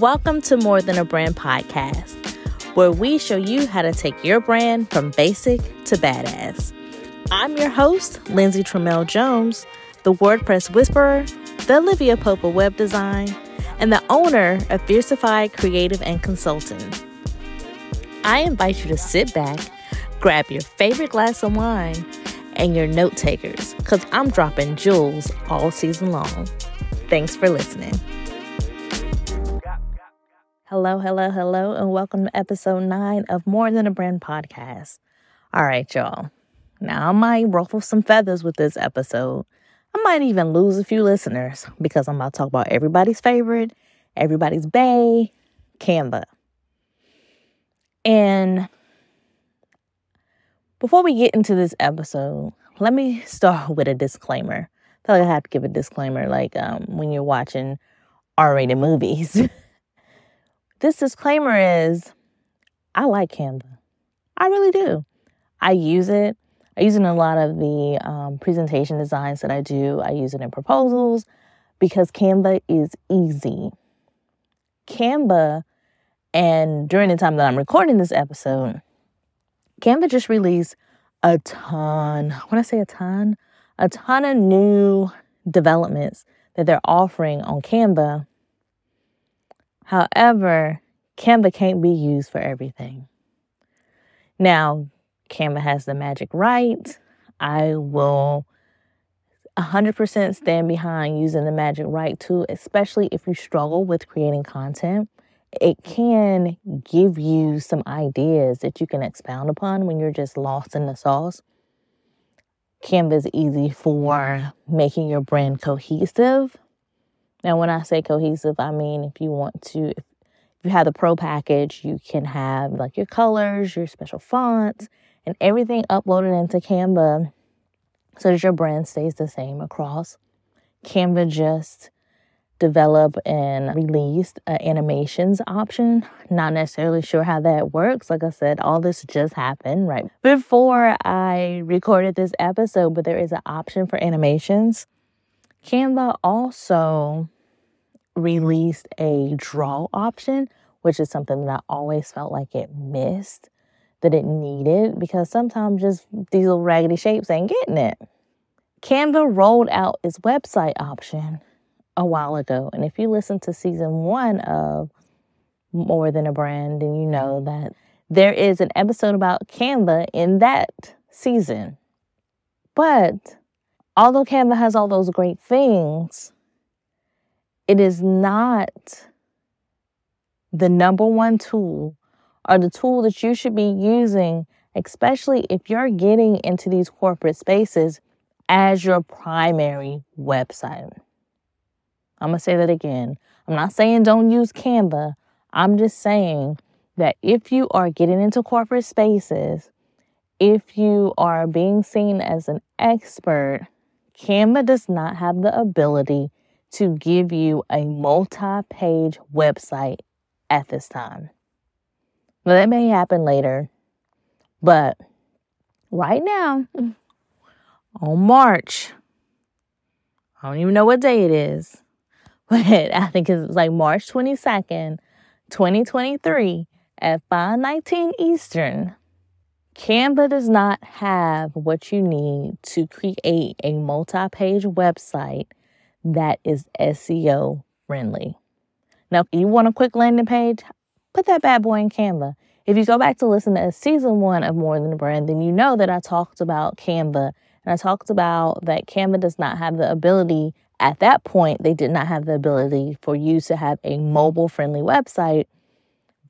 Welcome to More Than a Brand podcast, where we show you how to take your brand from basic to badass. I'm your host, Lindsay Trammell Jones, the WordPress Whisperer, the Olivia Pope of Web Design, and the owner of Fierceified Creative and Consulting. I invite you to sit back, grab your favorite glass of wine, and your note takers, because I'm dropping jewels all season long. Thanks for listening. Hello, hello, hello, and welcome to episode nine of More Than a Brand podcast. All right, y'all. Now, I might ruffle some feathers with this episode. I might even lose a few listeners because I'm about to talk about everybody's favorite, everybody's bay, Canva. And before we get into this episode, let me start with a disclaimer. I feel like I have to give a disclaimer like um, when you're watching R rated movies. this disclaimer is I like Canva. I really do. I use it. I use it in a lot of the um, presentation designs that I do. I use it in proposals because Canva is easy. Canva, and during the time that I'm recording this episode, Canva just released a ton, when I say a ton, a ton of new developments that they're offering on Canva. However, Canva can't be used for everything. Now, Canva has the Magic Write. I will 100% stand behind using the Magic Write too, especially if you struggle with creating content it can give you some ideas that you can expound upon when you're just lost in the sauce. Canva is easy for making your brand cohesive. Now, when I say cohesive, I mean if you want to, if you have the pro package, you can have like your colors, your special fonts, and everything uploaded into Canva so that your brand stays the same across. Canva just develop and released an animations option. Not necessarily sure how that works. Like I said, all this just happened right before I recorded this episode, but there is an option for animations. Canva also released a draw option, which is something that I always felt like it missed, that it needed, because sometimes just these little raggedy shapes ain't getting it. Canva rolled out its website option a while ago. And if you listen to season one of More Than a Brand, then you know that there is an episode about Canva in that season. But although Canva has all those great things, it is not the number one tool or the tool that you should be using, especially if you're getting into these corporate spaces as your primary website. I'm going to say that again. I'm not saying don't use Canva. I'm just saying that if you are getting into corporate spaces, if you are being seen as an expert, Canva does not have the ability to give you a multi page website at this time. That may happen later, but right now, on March, I don't even know what day it is but I think it's like March 22nd, 2023 at 5:19 Eastern. Canva does not have what you need to create a multi-page website that is SEO friendly. Now, if you want a quick landing page, put that bad boy in Canva. If you go back to listen to season one of More Than a Brand, then you know that I talked about Canva and I talked about that Canva does not have the ability at that point, they did not have the ability for you to have a mobile friendly website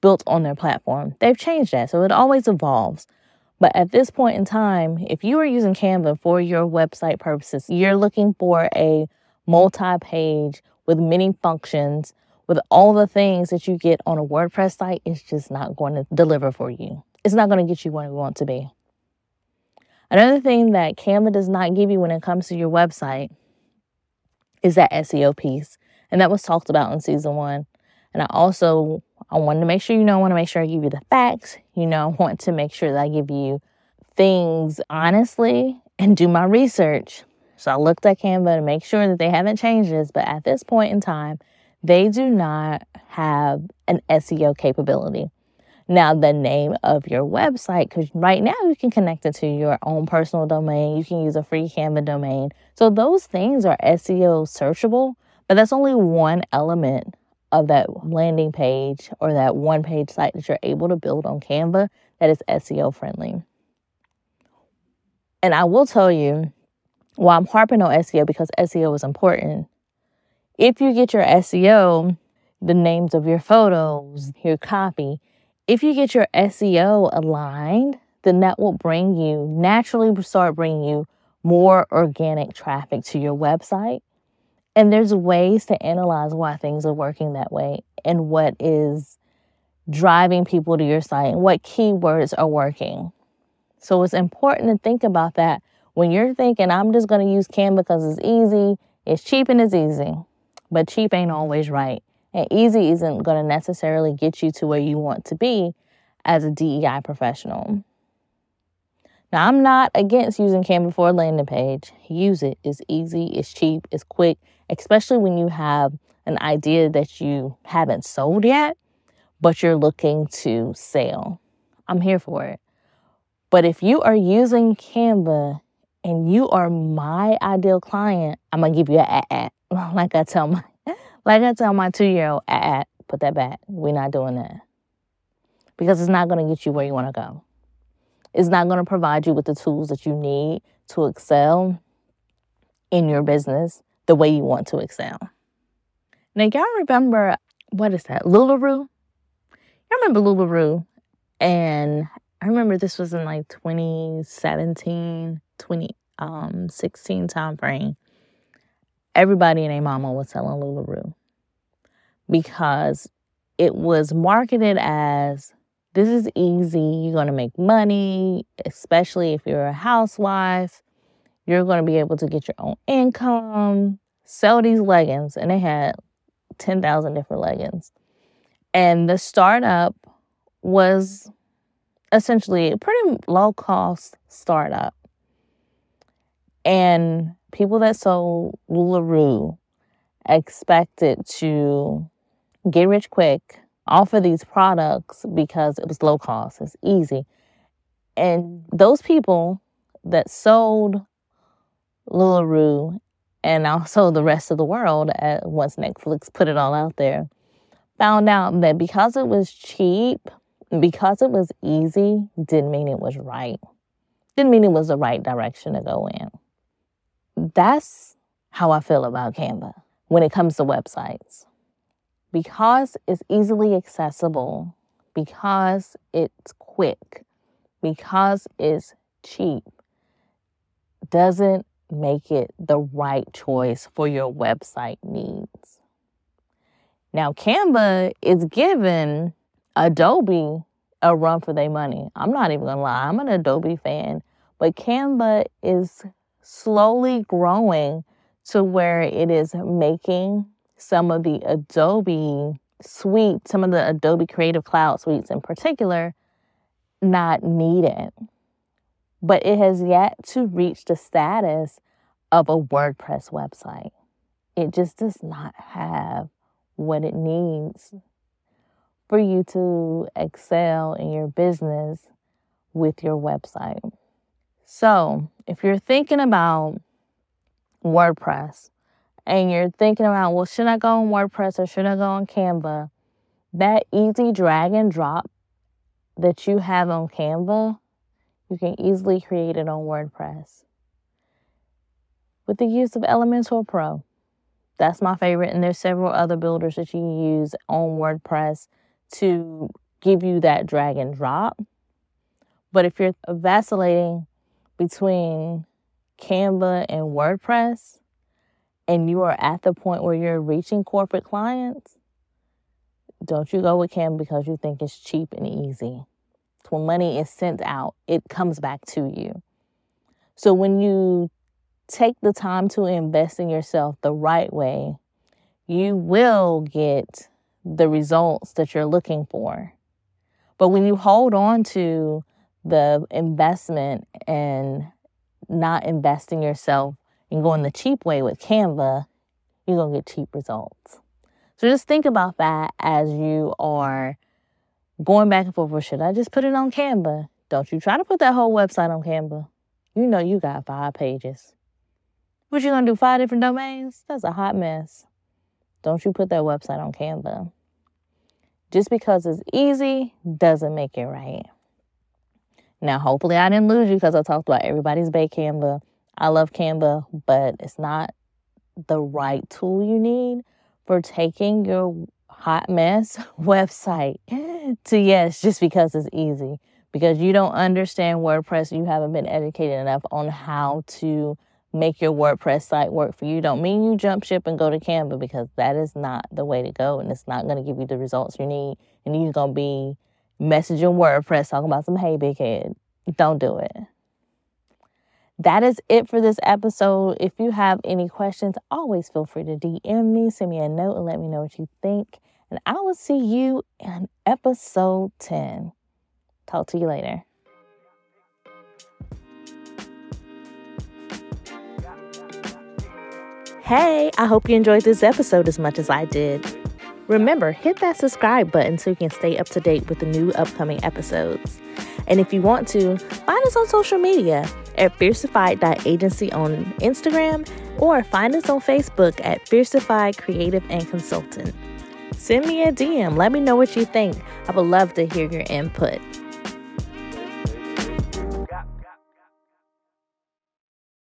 built on their platform. They've changed that, so it always evolves. But at this point in time, if you are using Canva for your website purposes, you're looking for a multi page with many functions, with all the things that you get on a WordPress site, it's just not going to deliver for you. It's not going to get you where you want to be. Another thing that Canva does not give you when it comes to your website is that SEO piece. And that was talked about in season one. And I also I wanted to make sure you know, I want to make sure I give you the facts. You know, I want to make sure that I give you things honestly and do my research. So I looked at Canva to make sure that they haven't changed this, but at this point in time, they do not have an SEO capability. Now, the name of your website, because right now you can connect it to your own personal domain. You can use a free Canva domain. So those things are SEO searchable, but that's only one element of that landing page or that one page site that you're able to build on Canva that is SEO friendly. And I will tell you, while I'm harping on SEO because SEO is important, if you get your SEO, the names of your photos, your copy, if you get your SEO aligned, then that will bring you naturally start bringing you more organic traffic to your website. And there's ways to analyze why things are working that way and what is driving people to your site and what keywords are working. So it's important to think about that when you're thinking, I'm just going to use Canva because it's easy, it's cheap and it's easy. But cheap ain't always right. And easy isn't going to necessarily get you to where you want to be as a DEI professional. Now, I'm not against using Canva for a landing page. Use it. It's easy, it's cheap, it's quick, especially when you have an idea that you haven't sold yet, but you're looking to sell. I'm here for it. But if you are using Canva and you are my ideal client, I'm gonna give you a at like I tell my like I tell my two year old, at put that back. We're not doing that because it's not gonna get you where you want to go. It's not gonna provide you with the tools that you need to excel in your business the way you want to excel. Now, y'all remember what is that? Lularoe. Y'all remember Lularoe? And I remember this was in like 2017, 2016 um, time frame. Everybody and a mama was selling Lularoe because it was marketed as this is easy. You're going to make money, especially if you're a housewife. You're going to be able to get your own income, sell these leggings. And they had 10,000 different leggings. And the startup was essentially a pretty low cost startup. And people that sold LuLaRoe expected to get rich quick offer these products because it was low cost, it's easy. And those people that sold LuLaRoe and also the rest of the world, at, once Netflix put it all out there, found out that because it was cheap because it was easy didn't mean it was right. Didn't mean it was the right direction to go in. That's how I feel about Canva when it comes to websites. Because it's easily accessible, because it's quick, because it's cheap, doesn't make it the right choice for your website needs. Now, Canva is giving Adobe a run for their money. I'm not even gonna lie, I'm an Adobe fan, but Canva is slowly growing to where it is making some of the Adobe suite, some of the Adobe Creative Cloud suites in particular, not needed. But it has yet to reach the status of a WordPress website. It just does not have what it needs for you to excel in your business with your website. So, if you're thinking about WordPress and you're thinking about, well, should I go on WordPress or should I go on Canva? That easy drag and drop that you have on Canva, you can easily create it on WordPress with the use of Elementor Pro. That's my favorite, and there's several other builders that you can use on WordPress to give you that drag and drop. But if you're vacillating between Canva and WordPress and you are at the point where you're reaching corporate clients, don't you go with Canva because you think it's cheap and easy. When money is sent out, it comes back to you. So when you take the time to invest in yourself the right way, you will get the results that you're looking for. But when you hold on to the investment and not investing yourself and going the cheap way with Canva, you're going to get cheap results. So just think about that as you are going back and forth. Well, should I just put it on Canva? Don't you try to put that whole website on Canva. You know you got five pages. What you gonna do? Five different domains? That's a hot mess. Don't you put that website on Canva. Just because it's easy doesn't make it right. Now, hopefully, I didn't lose you because I talked about everybody's Bay Canva. I love Canva, but it's not the right tool you need for taking your hot mess website to yes, just because it's easy. Because you don't understand WordPress, you haven't been educated enough on how to make your WordPress site work for you. Don't mean you jump ship and go to Canva because that is not the way to go and it's not going to give you the results you need. And you're going to be messaging WordPress talking about some hey big head. Don't do it. That is it for this episode. If you have any questions, always feel free to DM me, send me a note, and let me know what you think. And I will see you in episode 10. Talk to you later. Hey, I hope you enjoyed this episode as much as I did. Remember, hit that subscribe button so you can stay up to date with the new upcoming episodes. And if you want to, find us on social media at fierceified.agency on Instagram or find us on Facebook at Fierceified Creative and Consultant. Send me a DM. Let me know what you think. I would love to hear your input.